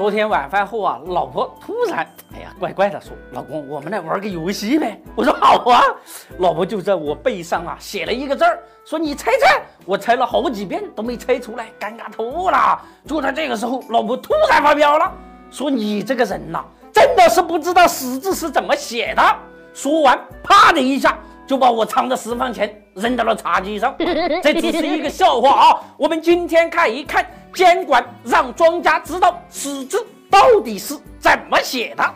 昨天晚饭后啊，老婆突然哎呀怪怪的说：“老公，我们来玩个游戏呗。”我说：“好啊。”老婆就在我背上啊写了一个字儿，说：“你猜猜。”我猜了好几遍都没猜出来，尴尬透了。就在这个时候，老婆突然发飙了，说：“你这个人呐，真的是不知道识字是怎么写的。”说完，啪的一下就把我藏的私房钱扔到了茶几上。这只是一个笑话啊！我们今天看一看。监管让庄家知道识字到底是怎么写的。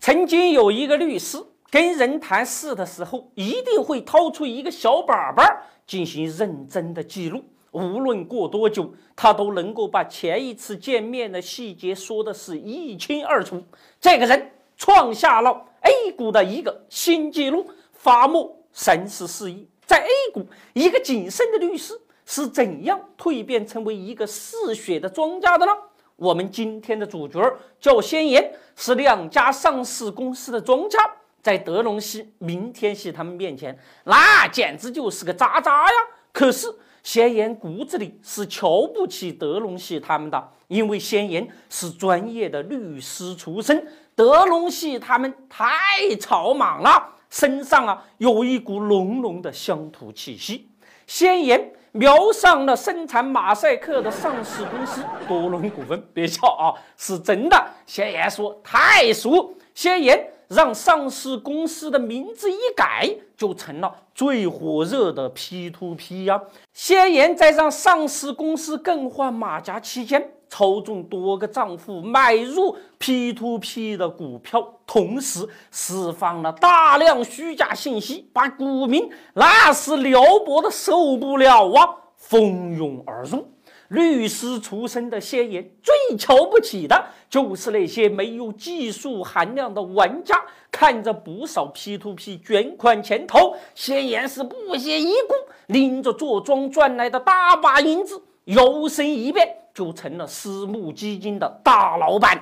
曾经有一个律师跟人谈事的时候，一定会掏出一个小本本进行认真的记录。无论过多久，他都能够把前一次见面的细节说的是一清二楚。这个人创下了 A 股的一个新纪录，发墨三十四亿。在 A 股，一个谨慎的律师是怎样蜕变成为一个嗜血的庄家的呢？我们今天的主角叫先言，是两家上市公司的庄家，在德隆系、明天系他们面前，那简直就是个渣渣呀！可是先言骨子里是瞧不起德隆系他们的，因为先言是专业的律师出身，德隆系他们太草莽了。身上啊有一股浓浓的乡土气息。先言瞄上了生产马赛克的上市公司多伦股份，别笑啊，是真的。先言说太熟。先言让上市公司的名字一改，就成了最火热的 P to P 呀。先言在让上市公司更换马甲期间。操纵多个账户买入 P to P 的股票，同时释放了大量虚假信息，把股民那是撩拨的受不了啊，蜂拥而入。律师出身的先言最瞧不起的就是那些没有技术含量的玩家，看着不少 P to P 卷款潜逃，先言是不屑一顾，拎着坐庄赚来的大把银子，摇身一变。就成了私募基金的大老板。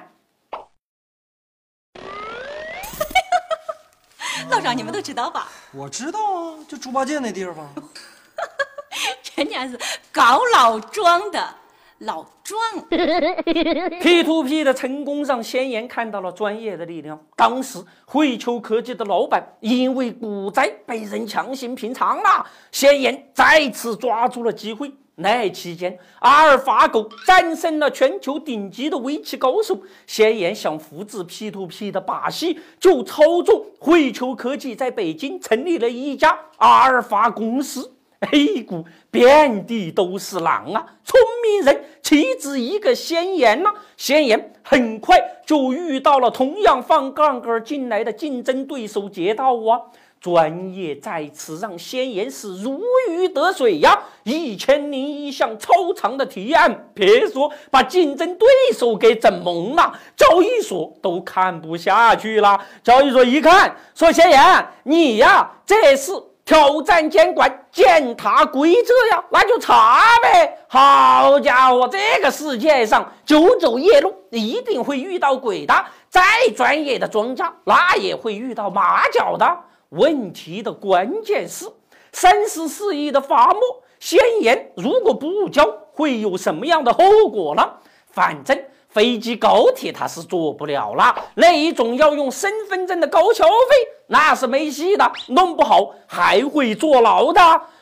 你们都知道吧？我知道啊，就猪八戒那地方。人家是搞老庄的老庄。P to P 的成功让先言看到了专业的力量。当时汇秋科技的老板因为股灾被人强行平仓了，先言再次抓住了机会。那期间，阿尔法狗战胜了全球顶级的围棋高手。先言想复制 P to P 的把戏，就操纵汇球科技在北京成立了一家阿尔法公司。A 股遍地都是狼啊，聪明人岂止一个先言呢？先言很快就遇到了同样放杠杆进来的竞争对手劫道啊。专业再次让先言是如鱼得水呀！一千零一项超长的提案，别说把竞争对手给整懵了，交易所都看不下去了。交易所一看，说先言，你呀，这是挑战监管、践踏规则呀，那就查呗。好家伙，这个世界上九走夜路一定会遇到鬼的，再专业的庄家，那也会遇到马脚的。问题的关键是，三十四亿的罚没，先言如果不交，会有什么样的后果呢？反正飞机高铁他是坐不了了，那一种要用身份证的高消费，那是没戏的，弄不好还会坐牢的。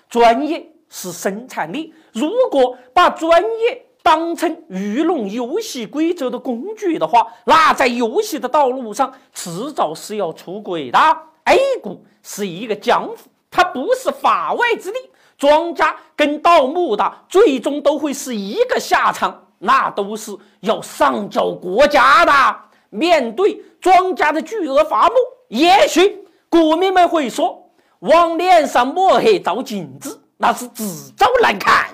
专业是生产力，如果把专业当成愚弄游戏规则的工具的话，那在游戏的道路上，迟早是要出轨的。A 股是一个江湖，它不是法外之地。庄家跟盗墓的最终都会是一个下场，那都是要上缴国家的。面对庄家的巨额罚没，也许股民们会说：“往脸上抹黑照镜子，那是自找难看。”